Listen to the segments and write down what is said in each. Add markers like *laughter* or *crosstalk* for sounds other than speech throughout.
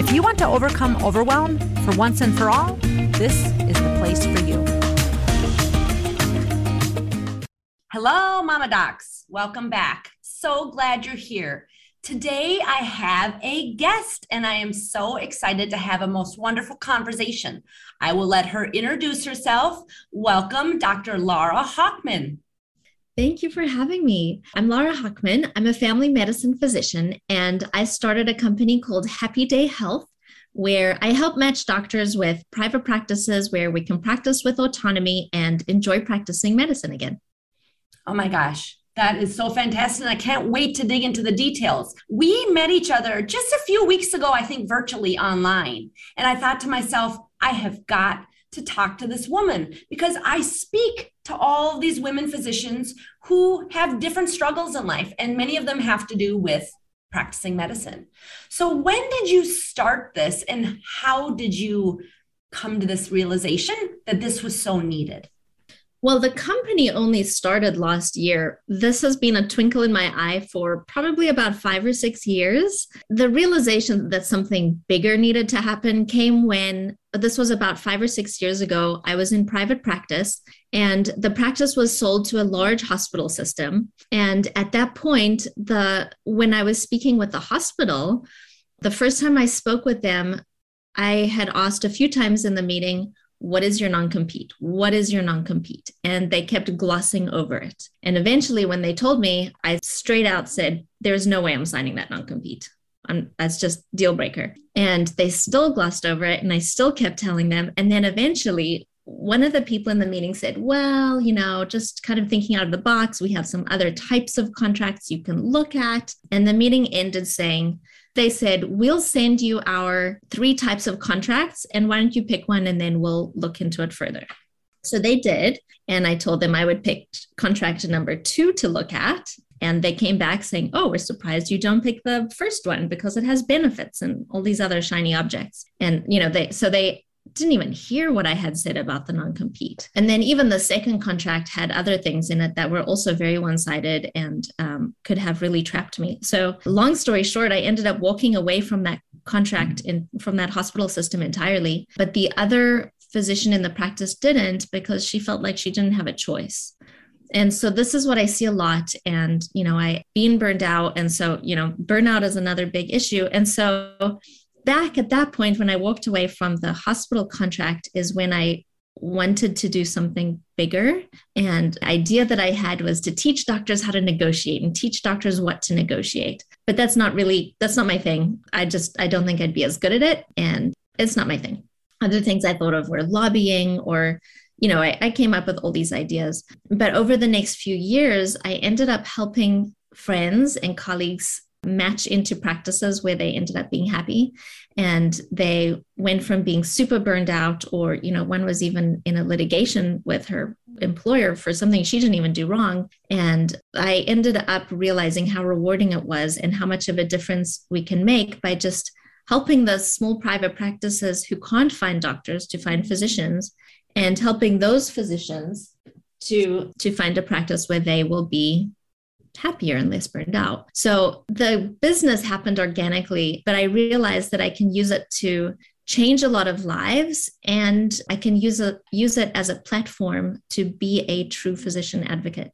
If you want to overcome overwhelm for once and for all, this is the place for you. Hello, Mama Docs. Welcome back. So glad you're here. Today, I have a guest, and I am so excited to have a most wonderful conversation. I will let her introduce herself. Welcome, Dr. Laura Hochman. Thank you for having me. I'm Laura Hochman. I'm a family medicine physician, and I started a company called Happy Day Health, where I help match doctors with private practices where we can practice with autonomy and enjoy practicing medicine again. Oh my gosh. That is so fantastic. I can't wait to dig into the details. We met each other just a few weeks ago, I think virtually online. And I thought to myself, I have got to talk to this woman because I speak to all these women physicians who have different struggles in life, and many of them have to do with practicing medicine. So, when did you start this, and how did you come to this realization that this was so needed? Well, the company only started last year. This has been a twinkle in my eye for probably about five or six years. The realization that something bigger needed to happen came when this was about five or six years ago. I was in private practice and the practice was sold to a large hospital system. And at that point, the when I was speaking with the hospital, the first time I spoke with them, I had asked a few times in the meeting, what is your non-compete? What is your non-compete? And they kept glossing over it. And eventually when they told me i straight out said there's no way i'm signing that non-compete. That's just deal breaker. And they still glossed over it and i still kept telling them. And then eventually one of the people in the meeting said well you know just kind of thinking out of the box we have some other types of contracts you can look at. And the meeting ended saying they said, We'll send you our three types of contracts, and why don't you pick one and then we'll look into it further. So they did. And I told them I would pick contract number two to look at. And they came back saying, Oh, we're surprised you don't pick the first one because it has benefits and all these other shiny objects. And, you know, they, so they didn't even hear what I had said about the non compete. And then even the second contract had other things in it that were also very one sided and um, could have really trapped me. So, long story short, I ended up walking away from that contract in from that hospital system entirely. But the other physician in the practice didn't because she felt like she didn't have a choice and so this is what i see a lot and you know i being burned out and so you know burnout is another big issue and so back at that point when I walked away from the hospital contract is when I wanted to do something bigger. And idea that i had was to teach doctors how to negotiate and teach doctors what to negotiate. But that's not really that's not my thing. I just i don't think i'd be as good at it. And it's not my thing. Other things i thought of were lobbying or you know I, I came up with all these ideas. But over the next few years i ended up helping friends and colleagues match into practices where they ended up being happy. And they went from being super burned out or you know one was even in a litigation with her employer for something she didn't even do wrong. And i ended up realizing how rewarding it was and how much of a difference we can make by just helping the small private practices who can't find doctors to find physicians and helping those physicians to to find a practice where they will be happier and less burned out. So the business happened organically, but I realized that I can use it to change a lot of lives and I can use it use it as a platform to be a true physician advocate.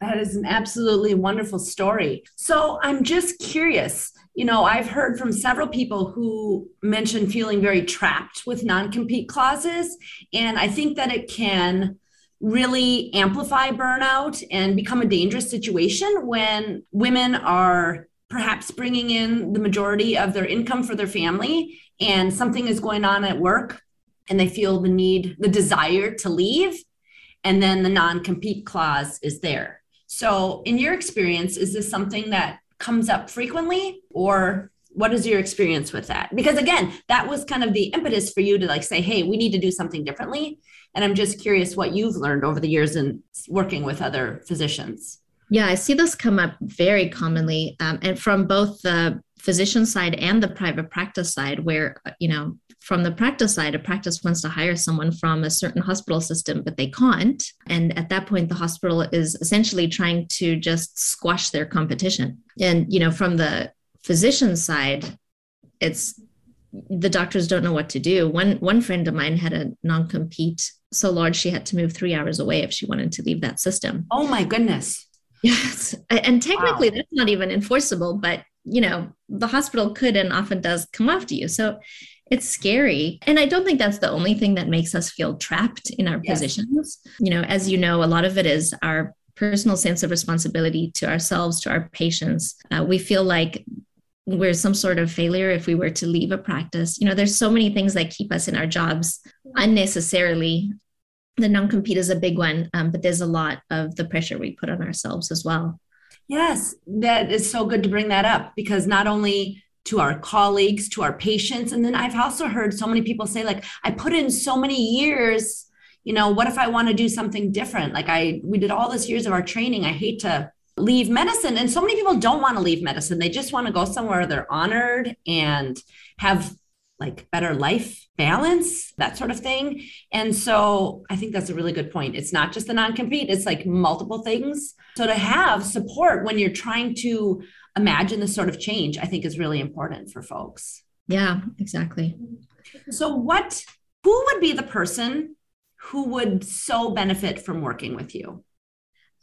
That is an absolutely wonderful story. So I'm just curious. You know, I've heard from several people who mentioned feeling very trapped with non compete clauses. And I think that it can really amplify burnout and become a dangerous situation when women are perhaps bringing in the majority of their income for their family and something is going on at work and they feel the need, the desire to leave, and then the non compete clause is there. So, in your experience, is this something that comes up frequently or what is your experience with that because again that was kind of the impetus for you to like say hey we need to do something differently and i'm just curious what you've learned over the years in working with other physicians yeah i see this come up very commonly um, and from both the physician side and the private practice side where you know from the practice side, a practice wants to hire someone from a certain hospital system, but they can't. And at that point, the hospital is essentially trying to just squash their competition. And, you know, from the physician side, it's the doctors don't know what to do. One one friend of mine had a non-compete so large she had to move three hours away if she wanted to leave that system. Oh my goodness. Yes. And technically wow. that's not even enforceable, but you know, the hospital could and often does come after you. So it's scary. And I don't think that's the only thing that makes us feel trapped in our yes. positions. You know, as you know, a lot of it is our personal sense of responsibility to ourselves, to our patients. Uh, we feel like we're some sort of failure if we were to leave a practice. You know, there's so many things that keep us in our jobs unnecessarily. The non compete is a big one, um, but there's a lot of the pressure we put on ourselves as well. Yes, that is so good to bring that up because not only to our colleagues, to our patients. And then I've also heard so many people say, like, I put in so many years, you know, what if I want to do something different? Like I we did all this years of our training. I hate to leave medicine. And so many people don't want to leave medicine. They just want to go somewhere they're honored and have like better life balance, that sort of thing. And so I think that's a really good point. It's not just the non compete, it's like multiple things. So to have support when you're trying to imagine this sort of change, I think is really important for folks. Yeah, exactly. So, what, who would be the person who would so benefit from working with you?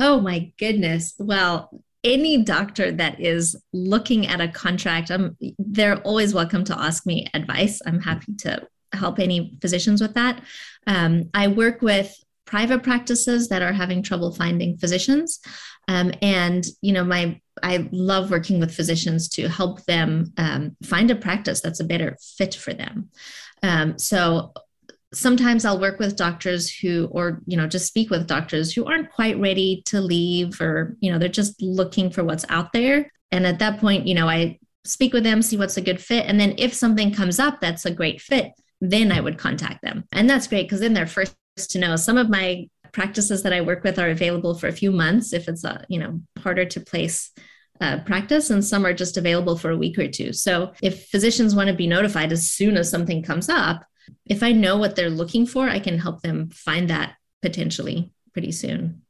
Oh, my goodness. Well, any doctor that is looking at a contract, I'm, they're always welcome to ask me advice. I'm happy to help any physicians with that. Um, I work with private practices that are having trouble finding physicians. Um, and you know, my I love working with physicians to help them um, find a practice that's a better fit for them. Um, so sometimes I'll work with doctors who, or you know, just speak with doctors who aren't quite ready to leave, or you know, they're just looking for what's out there. And at that point, you know, I speak with them, see what's a good fit, and then if something comes up that's a great fit, then I would contact them, and that's great because then they're first to know. Some of my practices that I work with are available for a few months if it's a you know harder to place uh, practice, and some are just available for a week or two. So if physicians want to be notified as soon as something comes up, if I know what they're looking for, I can help them find that potentially pretty soon.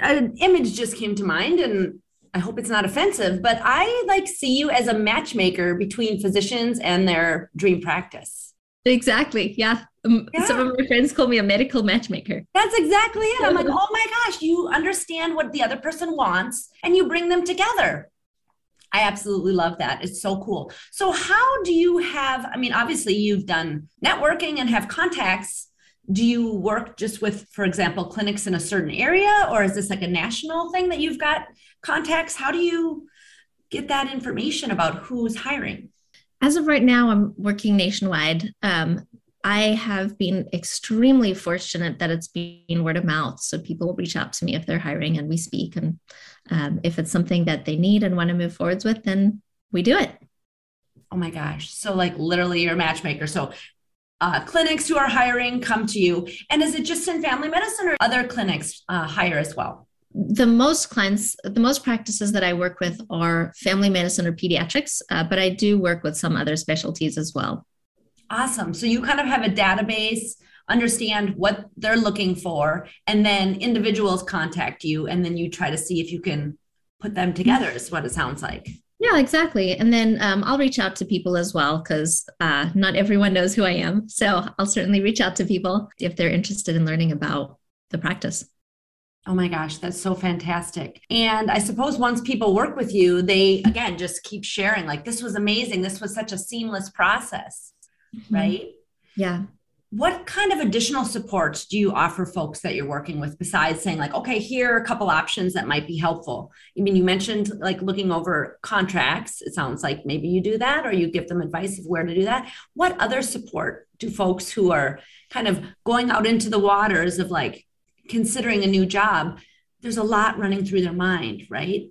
An image just came to mind, and I hope it's not offensive, but I like see you as a matchmaker between physicians and their dream practice. Exactly. Yeah. Um, yeah. Some of my friends call me a medical matchmaker. That's exactly it. I'm like, oh my gosh, you understand what the other person wants and you bring them together. I absolutely love that. It's so cool. So, how do you have? I mean, obviously, you've done networking and have contacts. Do you work just with, for example, clinics in a certain area, or is this like a national thing that you've got contacts? How do you get that information about who's hiring? As of right now, I'm working nationwide. Um, I have been extremely fortunate that it's been word of mouth. So people will reach out to me if they're hiring and we speak. And um, if it's something that they need and want to move forwards with, then we do it. Oh my gosh. So, like, literally, you're a matchmaker. So, uh, clinics who are hiring come to you. And is it just in family medicine or other clinics uh, hire as well? the most clients, the most practices that I work with are family medicine or pediatrics, uh, but I do work with some other specialties as well. Awesome. So you kind of have a database, understand what they're looking for, and then individuals contact you, and then you try to see if you can put them together, is what it sounds like. Yeah, exactly. And then um, I'll reach out to people as well because uh, not everyone knows who I am. So I'll certainly reach out to people if they're interested in learning about the practice. Oh my gosh, that's so fantastic. And I suppose once people work with you, they again just keep sharing like this was amazing. This was such a seamless process, mm-hmm. right? Yeah. What kind of additional supports do you offer folks that you're working with besides saying like, okay, here are a couple options that might be helpful? I mean, you mentioned like looking over contracts. It sounds like maybe you do that or you give them advice of where to do that. What other support do folks who are kind of going out into the waters of like, considering a new job, there's a lot running through their mind, right?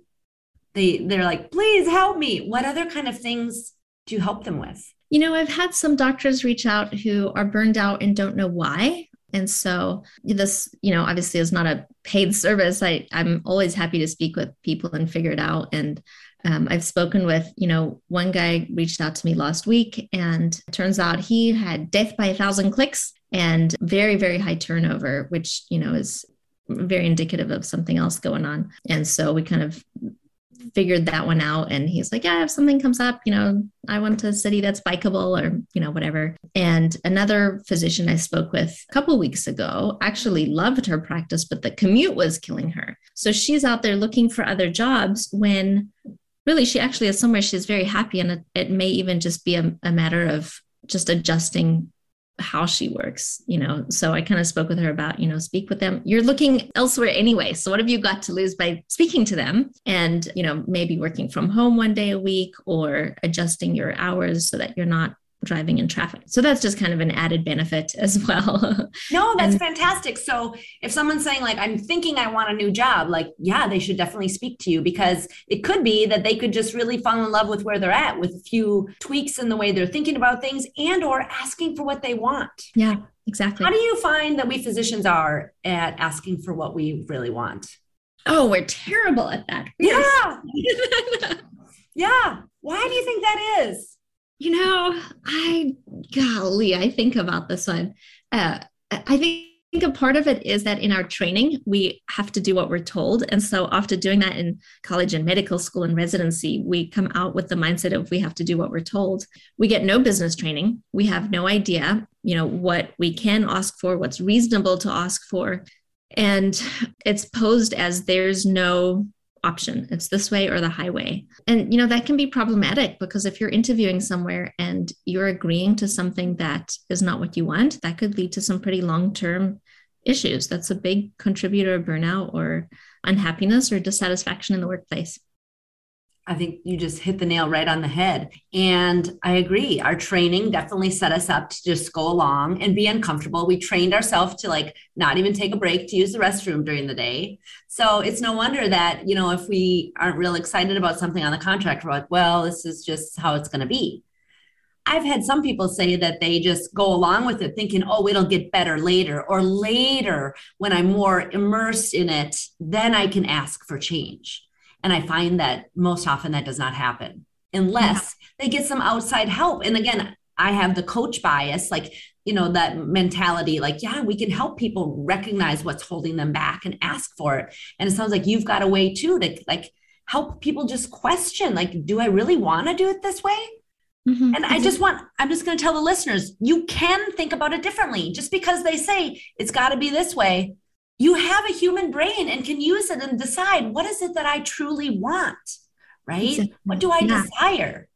They they're like, please help me. What other kind of things do you help them with? You know, I've had some doctors reach out who are burned out and don't know why. And so this, you know, obviously is not a paid *laughs* service. I, I'm always happy to speak with people and figure it out. And um, I've spoken with, you know, one guy reached out to me last week, and turns out he had death by a thousand clicks and very, very high turnover, which, you know, is very indicative of something else going on. And so we kind of figured that one out. And he's like yeah if something comes up you know i want a city that's bikeable or you know whatever. And another physician i spoke with a couple weeks ago actually loved her practice but the commute was killing her. So she's out there looking for other jobs when really she actually is somewhere she's very happy. And it, it may even just be a, a matter of just adjusting how she works you know? So i kind of spoke with her about you know speak with them. You're looking elsewhere anyway so what have you got to lose by speaking to them? And you know maybe working from home one day a week or adjusting your hours so that you're not driving in traffic. So that's just kind of an added benefit *laughs* as well. no, that's and, fantastic. So if someone's saying like I'm thinking I want a new job, like yeah, they should definitely speak to you because it could be that they could just really fall in love with where they're at with a few tweaks in the way they're thinking about things and or asking for what they want. Yeah, exactly. How do you find that we physicians are at asking for what we really want? Oh, we're terrible at that. Yeah. *laughs* yeah. Why do you think that is? You know, I, golly, I think about this one. Uh, I think a part of it is that in our training, we have to do what we're told. And so, after doing that in college and medical school and residency, we come out with the mindset of we have to do what we're told. We get no business training. We have no idea, you know, what we can ask for, what's reasonable to ask for. And it's posed as there's no option. It's this way or the highway. And, you know, that can be problematic because if you're interviewing somewhere and you're agreeing to something that is not what you want, that could lead to some pretty long term issues. That's a big contributor of burnout or unhappiness or dissatisfaction in the workplace. I think you just hit the nail right on the head. And I agree. Our training definitely set us up to just go along and be uncomfortable. We trained ourselves to like not even take a break to use the restroom during the day. So it's no wonder that, you know, if we aren't real excited about something on the contract, we're like, well, this is just how it's going to be. I've had some people say that they just go along with it thinking, oh, it'll get better later, or later when I'm more immersed in it, then I can ask for change. And I find that most often that does not happen unless yeah. they get some outside help. And again, I have the coach bias, like, you know, that mentality, like, yeah, we can help people recognize what's holding them back and ask for it. And it sounds like you've got a way too to like help people just question, like, do I really want to do it this way? Mm-hmm. And I just want, I'm just going to tell the listeners, you can think about it differently. Just because they say it's got to be this way you have a human brain and can use it and decide what is it that I truly want, right? Exactly. What do I yeah. desire?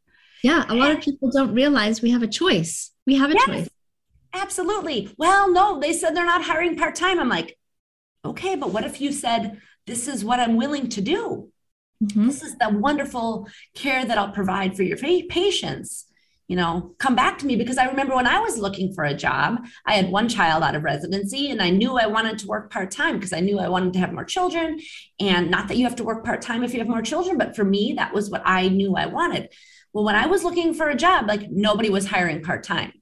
Yeah, a lot of people don't realize we have a choice. We have a yes, choice. Absolutely. Well, no, they said they're not hiring part time. I'm like, okay, but what if you said, this is what I'm willing to do? Mm-hmm. This is the wonderful care that I'll provide for your patients you know, come back to me because I remember when I was looking for a job, I had one child out of residency and I knew I wanted to work part time because I knew I wanted to have more children. And not that you have to work part time if you have more children, but for me, that was what I knew I wanted. Well, when I was looking for a job, like nobody was hiring part time.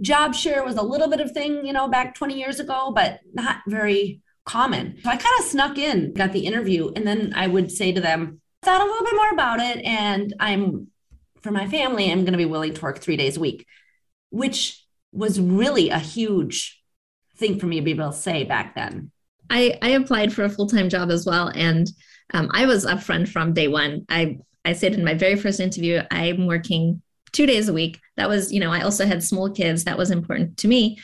Job share was a little bit of thing, you know, back 20 years ago, but not very common. So I kind of snuck in, got the interview, and then I would say to them, thought a little bit more about it and I'm for my family, I'm going to be willing to work three days a week, which was really a huge thing for me to be able to say back then. I, I applied for a full time job as well. And um, I was upfront from day one. I, I said in my very first interview, I'm working two days a week. That was, you know, I also had small kids. That was important to me.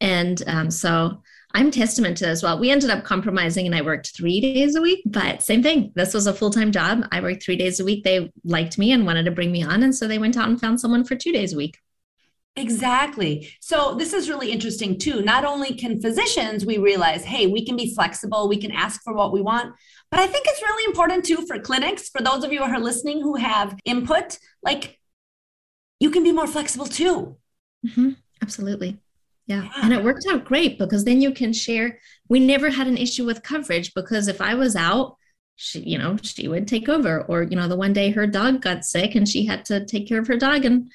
And um, so I'm testament to as well. We ended up compromising and I worked three days a week, but same thing. This was a full time job. I worked three days a week. They liked me and wanted to bring me on. And so they went out and found someone for two days a week. Exactly. So this is really interesting too. Not only can physicians we realize, hey, we can be flexible, we can ask for what we want, but I think it's really important too for clinics, for those of you who are listening who have input, like you can be more flexible too. Mm-hmm. Absolutely. Yeah. And it worked out great because then you can share. We never had an issue with coverage because if I was out, she, you know, she would take over. Or, you know, the one day her dog got sick and she had to take care of her dog. And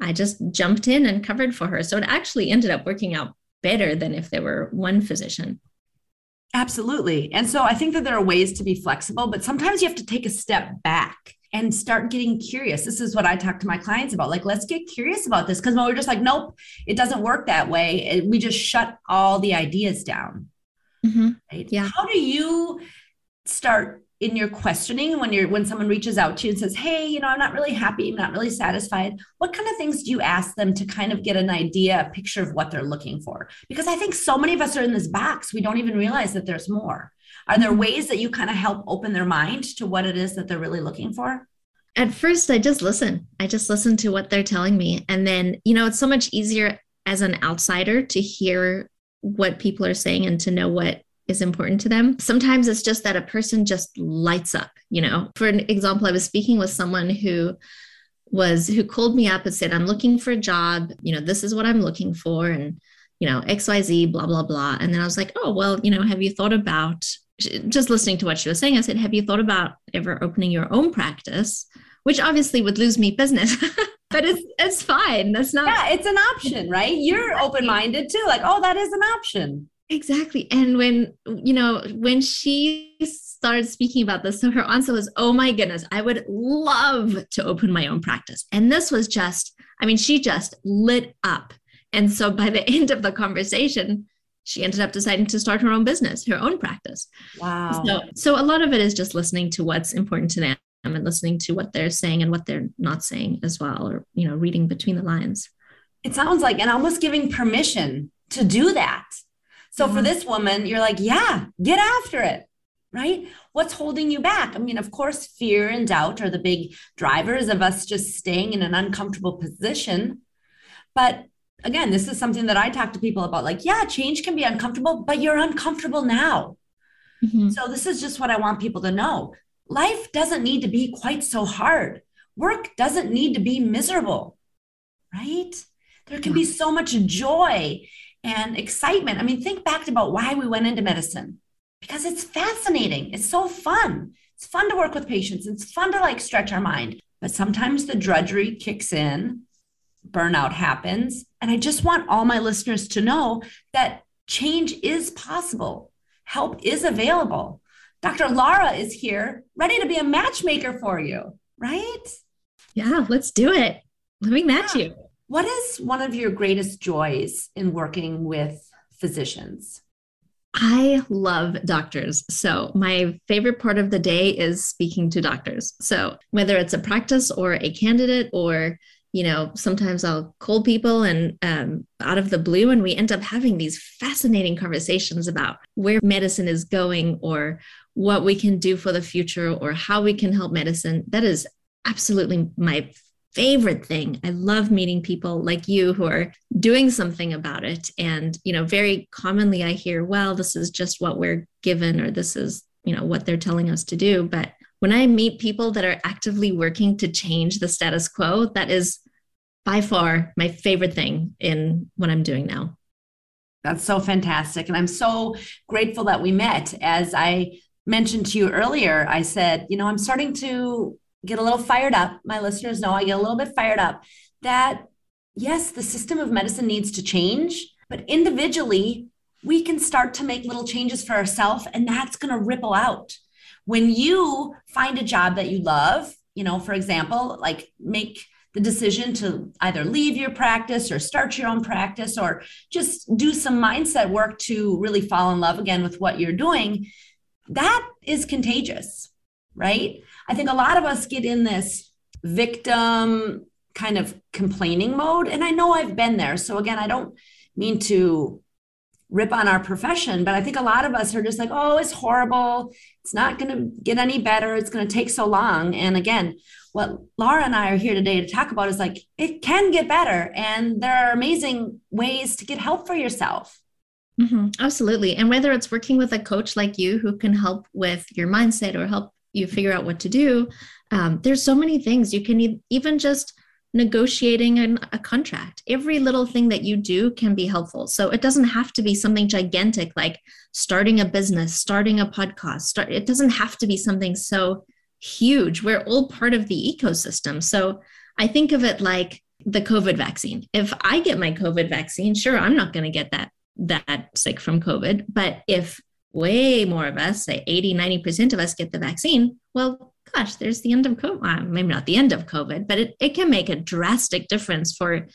I just jumped in and covered for her. So it actually ended up working out better than if there were one physician. Absolutely. And so I think that there are ways to be flexible, but sometimes you have to take a step back and start getting curious. This is what I talk to my clients about. Like, let's get curious about this. Because when we're just like, nope, it doesn't work that way, we just shut all the ideas down. Mm-hmm. Right? Yeah. How do you start in your questioning when you're when someone reaches out to you and says hey you know i'm not really happy i'm not really satisfied. What kind of things do you ask them to kind of get an idea a picture of what they're looking for? Because i think so many of us are in this box we don't even realize that there's more. Are there ways that you kind of help open their mind to what it is that they're really looking for? At first i just listen. I just listen to what they're telling me. And then you know it's so much easier as an outsider to hear what people are saying and to know what is important to them. Sometimes it's just that a person just lights up, you know. For an example, I was speaking with someone who was who called me up and said, I'm looking for a job, you know, this is what I'm looking for and you know, XYZ, blah, blah, blah. And then I was like, oh, well, you know, have you thought about just listening to what she was saying? I said, have you thought about ever opening your own practice? Which obviously would lose me business. *laughs* but it's it's fine. That's not Yeah, it's an option, right? You're open-minded too. Like, oh, that is an option. Exactly. And when, you know, when she started speaking about this, so her answer was, Oh my goodness, I would love to open my own practice. And this was just, I mean, she just lit up. And so by the *laughs* end of the conversation, she ended up deciding to start her own business, her own practice. Wow. So, so a lot of it is just listening to what's important to them and listening to what they're saying and what they're not saying as well, or, you know, reading between the lines. It sounds like, and almost giving permission to do that so for mm-hmm. this woman, you're like, yeah, get after it, right? What's holding you back? I mean, of course, fear and doubt are the big drivers of us just staying in an uncomfortable position. But again, this is something that I talk to people about like, yeah, change can be uncomfortable, but you're uncomfortable now. Mm-hmm. So this is just what I want people to know. Life doesn't need to be quite so hard. Work doesn't need to be miserable, right? There can be so much joy and excitement. I mean, think back about why we went into medicine because it's fascinating. It's so fun. It's fun to work with patients. It's fun to like stretch our mind. But sometimes the drudgery kicks in, burnout happens. And I just want all my listeners to know that change is possible, help is available. Dr. Laura is here, ready to be a matchmaker for you, right? Yeah, let's do it. Let me match yeah. you. What is one of your greatest joys in working with physicians? I love doctors. So, my favorite part of the day is speaking to doctors. So, whether it's a practice or a candidate, or, you know, sometimes I'll call people and um, out of the blue, and we end up having these fascinating conversations about where medicine is going or what we can do for the future or how we can help medicine. That is absolutely my favorite thing. I love meeting people like you who are doing something about it. And, you know, very commonly I hear, well, this is just what we're given, or this is, you know, what they're telling us to do. But when I meet people that are actively working to change the status quo, that is by far my favorite thing in what I'm doing now. That's so fantastic. And I'm so grateful that we met. As I mentioned to you earlier, I said, you know, I'm starting to get a little fired up. My listeners know I get a little bit fired up that yes, the system of medicine needs to change, but individually, we can start to make little changes for ourselves, and that's going to ripple out. When you find a job that you love, you know, for example, like make the decision to either leave your practice or start your own practice or just do some mindset work to really fall in love again with what you're doing, that is contagious, right? I think a lot of us get in this victim kind of complaining mode. And I know I've been there. So again, I don't mean to rip on our profession, but I think a lot of us are just like, oh, it's horrible. It's not going to get any better. It's going to take so long. And again, what Laura and I are here today to talk about is like, it can get better. And there are amazing ways to get help for yourself. Mm-hmm, absolutely. And whether it's working with a coach like you who can help with your mindset or help you figure out what to do um, there's so many things you can e- even just negotiating an, a contract. Every little thing that you do can be helpful. So it doesn't have to be something gigantic like starting a business, starting a podcast. Start, it doesn't have to be something so huge. We're all part of the ecosystem. So I think of it like the COVID vaccine. If I get my COVID vaccine, sure, I'm not going to get that that sick from COVID. But if way more of us, say 80, 90% of us get the vaccine, well, gosh, there's the end of COVID. Well, uh, maybe not the end of COVID, but it, it can make a drastic difference for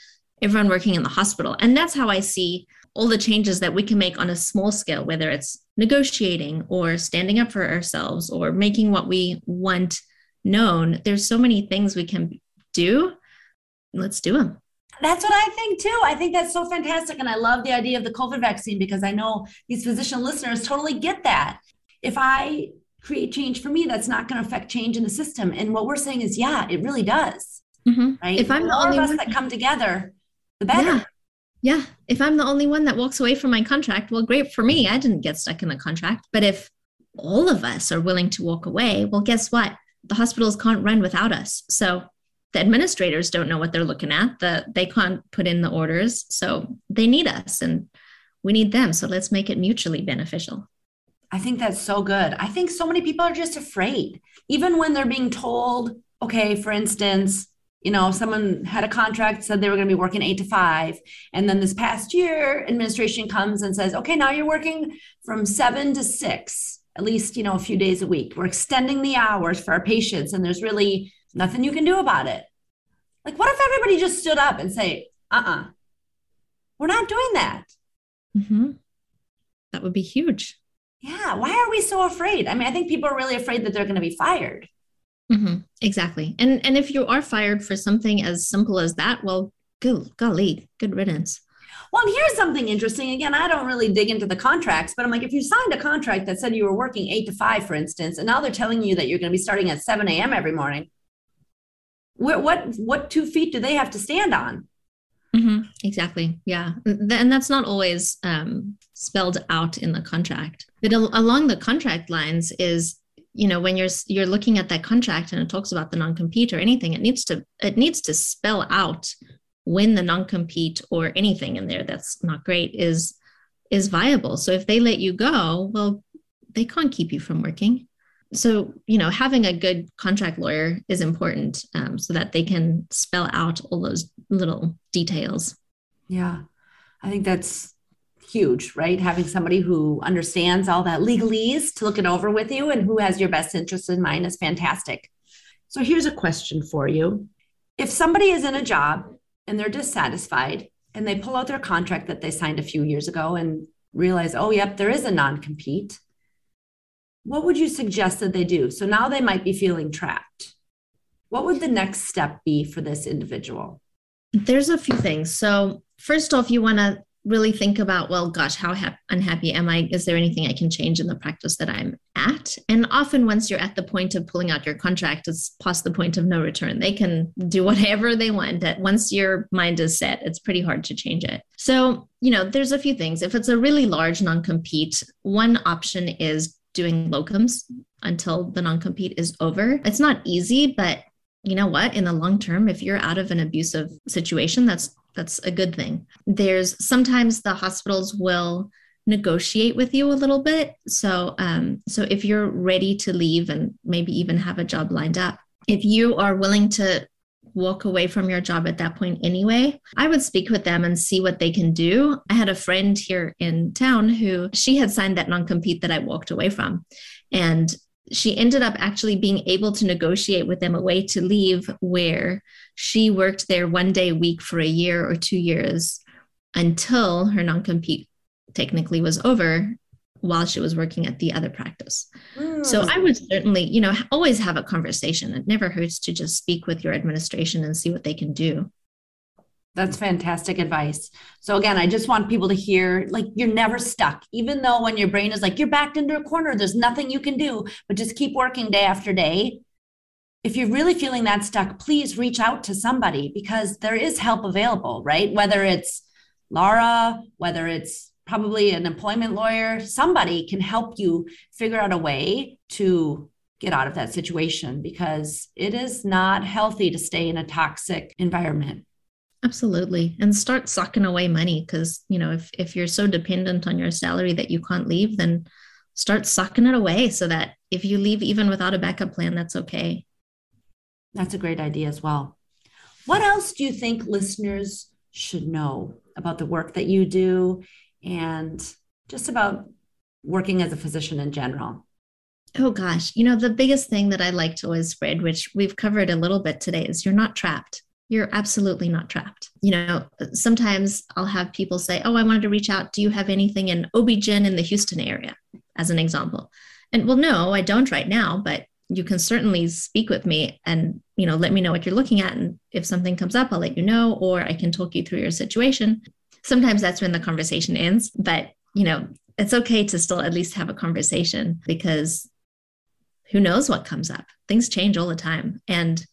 everyone working in the hospital. And that's how I see all the changes that we can make on a small scale, whether it's negotiating or standing up for ourselves or making what we want known. There's so many things we can do. Let's do them. That's what I think too. I think that's so fantastic. And I love the idea of the COVID vaccine because I know these physician listeners totally get that. If I create change for me, that's not going to affect change in the system. And what we're saying is, yeah, it really does. Mm-hmm. Right. If I'm the, the only of us one that come together, the better. Yeah. yeah. If I'm the only one that walks away from my contract, well, great for me. I didn't get stuck in the contract. But if all of us are willing to walk away, well, guess what? The hospitals can't run without us. So the administrators don't know what they're looking at. The they can't put in the orders. So they need us and we need them. So let's make it mutually beneficial. I think that's so good. I think so many people are just afraid, even when they're being told, okay, for instance, you know, someone had a contract, said they were going to be working eight to five. And then this past year, administration comes and says, okay, now you're working from seven to six, at least, you know, a few days a week. We're extending the hours for our patients, and there's really nothing you can do about it. Like, what if everybody just stood up and say, uh uh-uh, uh, we are not doing that? Mm-hmm. That would be huge. Yeah. Why are we so afraid? I mean, I think people are really afraid that they're going to be fired. Mm-hmm. Exactly. And and if you are fired for something as simple as that, well, good golly, good riddance. Well, and here's something interesting. Again, I don't really dig into the contracts, but I'm like, if you signed a contract that said you were working eight to five, for instance, and now they're telling you that you're going to be starting at 7 a.m. every morning, what what what two feet do they have to stand on? Mm-hmm. Exactly. Yeah, and that's not always um, spelled out in the contract. But al- along the contract lines is, you know, when you're you're looking at that contract and it talks about the non-compete or anything, it needs to it needs to spell out when the non-compete or anything in there that's not great is is viable. So if they let you go, well, they can't keep you from working so you know having a good contract lawyer is important um, so that they can spell out all those little details. Yeah. I think that's huge right? Having somebody who understands all that legalese to look it over with you and who has your best interest in mind is fantastic. So here's a question for you. If somebody is in a job and they're dissatisfied and they pull out their contract that they signed a few years ago and realize oh yep there is a non-compete what would you suggest that they do? So now they might be feeling trapped. What would the next step be for this individual? There's a few things. So, first off, you want to really think about, well, gosh, how ha- unhappy am I? Is there anything I can change in the practice that I'm at? And often, once you're at the point of pulling out your contract, it's past the point of no return. They can do *laughs* whatever they want. That once your mind is set, it's pretty hard to change it. So, you know, there's a few things. If it's a really large non compete, one option is doing locums until the non compete is over. It's not easy, but you know what? In the long term, if you're out of an abusive situation, that's that's a good thing. There's sometimes the hospitals will negotiate with you a little bit. So um, so if you're ready to leave and maybe even have a job lined up, if you are willing to walk away from your job at that point anyway, I would speak with them and see what they can do. I had a friend here in town who she had signed that non compete that I walked away from. And she ended up actually being able to negotiate with them a way to leave where she worked there one day a week for a year or two years until her non compete technically was over while she was working at the other practice. Mm. So I would certainly, you know, always have a conversation. It never hurts to just speak with your administration and see what they can do. That's fantastic advice. So again, I just want people to hear like you're never stuck. Even though when your brain is like you're backed into a corner, there's nothing you can do, but just keep working day after day. If you're really feeling that stuck, please reach out to somebody because there is help available, right? Whether it's Laura, whether it's probably an employment lawyer, somebody can help you figure out a way to get out of that situation because it is not healthy to stay in a toxic environment. Absolutely. And start sucking away money because, you know, if if you're so dependent on your salary that you can't leave, then start sucking it away so that if you leave even without a backup plan, that's okay. That's a great idea as well. What else do you think listeners should know about the work that you do and just about working as a physician in general? Oh gosh, you know, the biggest thing that I like to always spread, which we've covered a little bit today, is you're not trapped. You're absolutely not trapped. You know, sometimes I'll have people say, Oh, I wanted to reach out. Do you have anything in OB-GYN in the Houston area, as an example? And well, no, I don't right now, but you can certainly speak with me and you know let me know what you're looking at and if something comes up i'll let you know or i can talk you through your situation sometimes that's when the conversation ends but you know it's okay to still at least have a conversation because who knows what comes up? Things change all the time. And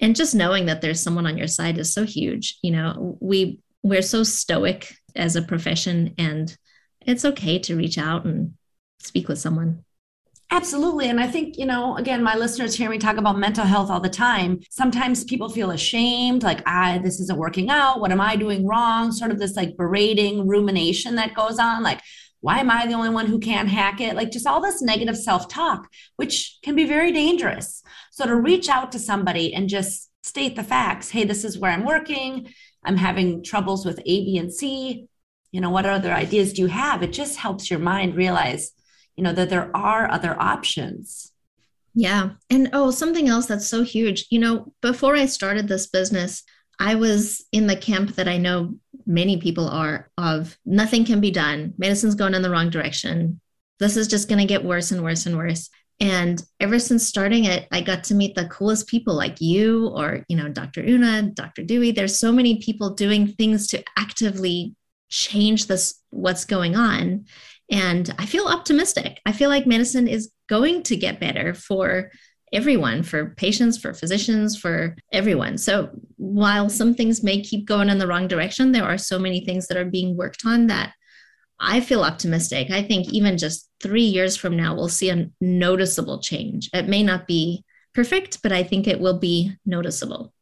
and just knowing that there's someone on your side is so huge you know we we're so stoic as a profession and it's okay to reach out and speak with someone Absolutely. And I think, you know, again, my listeners hear me talk about mental health all the time. Sometimes people feel ashamed, like, I, this isn't working out. What am I doing wrong? Sort of this like berating rumination that goes on, like, why am I the only one who can't hack it? Like, just all this negative self talk, which can be very dangerous. So, to reach out to somebody and just state the facts hey, this is where I'm working. I'm having troubles with A, B, and C. You know, what other ideas do you have? It just helps your mind realize you know that there are other options. Yeah. And oh something else that's so huge. You know before i started this business i was in the camp that i know many people are of nothing can be done. Medicine's going in the wrong direction. This is just going to get worse and worse and worse. And ever since starting it i got to meet the coolest people like you or you know dr una dr dewey. There's so many people doing things to actively change this what's going on and I feel optimistic. I feel like medicine is going to get better for everyone, for patients, for physicians, for everyone. So while some things may keep going in the wrong direction, there are so many things that are being worked on that I feel optimistic. I think even just three years from now, we'll see a noticeable change. It may not be perfect, but I think it will be noticeable.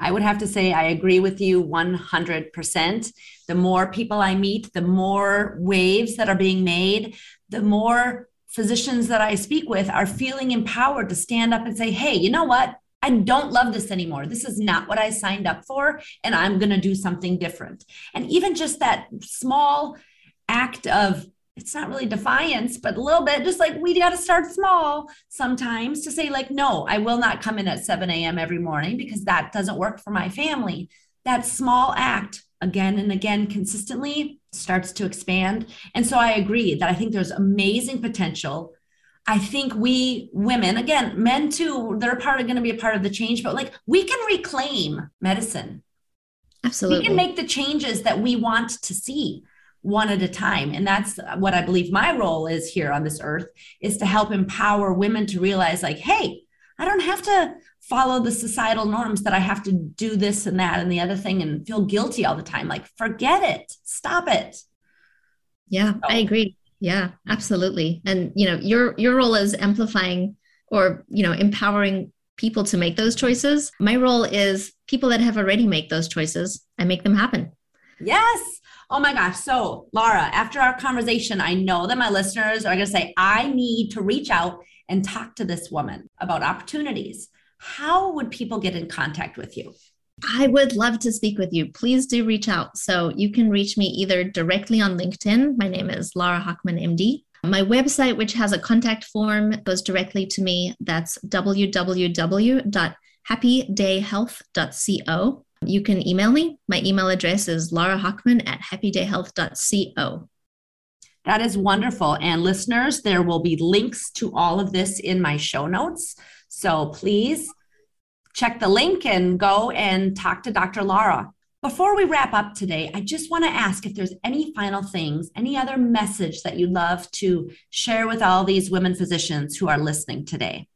I would have to say I agree with you 100%. The more people I meet, the more waves that are being made, the more physicians that I speak with are feeling empowered to stand up and say, hey, you know what? I don't love this anymore. This is not what I signed up for, and I'm going to do something different. And even just that small act of it's not really defiance, but a little bit, just like we got to start small sometimes to say, like, no, I will not come in at 7 a.m. every morning because that doesn't work for my family. That small act again and again consistently starts to expand. And so I agree that I think there's amazing potential. I think we women, again, men too, they're part of going to be a part of the change, but like we can reclaim medicine. Absolutely. We can make the changes that we want to see one at a time. And that's what i believe my role is here on this earth is to help empower women to realize like hey i don't have to follow the societal norms that i have to do this and that and the other thing and feel guilty all the time. Like forget it. Stop it. Yeah so. i agree. Yeah absolutely. And you know your your role is amplifying or you know empowering people to make those choices. My role is people that have already made those choices i make them happen. Yes Oh my gosh. So, Laura, after our conversation, I know that my listeners are going to say, I need to reach out and talk to this woman about opportunities. How would people get in contact with you? I would love to speak with you. Please do reach out. So, you can reach me either directly on LinkedIn. My name is Laura Hochman, MD. My website, which has a contact form, goes directly to me. That's www.happydayhealth.co. You can email me. My email address is Laura Hochman at happydayhealth.co. That is wonderful. And listeners, there will be links to all of this in my show notes. So please check the link and go and talk to Dr. Laura. Before we wrap up today, I just want to ask if there's any final things, any other message that you'd love to share with all these women physicians who are listening today.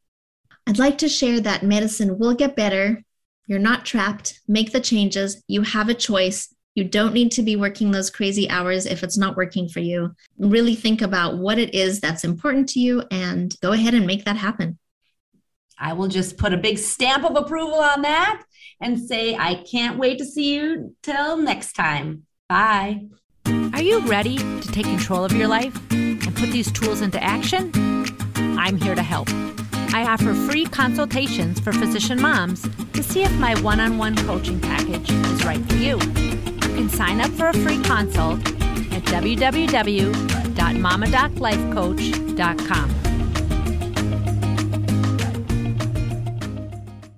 I'd like to share that medicine will get better you're not trapped. Make the changes. You have a choice. You don't need to be working those crazy hours if it's not working for you. Really think about what it is that's important to you and go ahead and make that happen. I will just put a big stamp of approval on that and say, I can't wait to see you till next time. Bye. Are you ready to take control of your life and put these tools into action? I'm here to help. I offer free consultations for physician moms to see if my one on one coaching package is right for you. You can sign up for a free consult at www.mamadoclifecoach.com.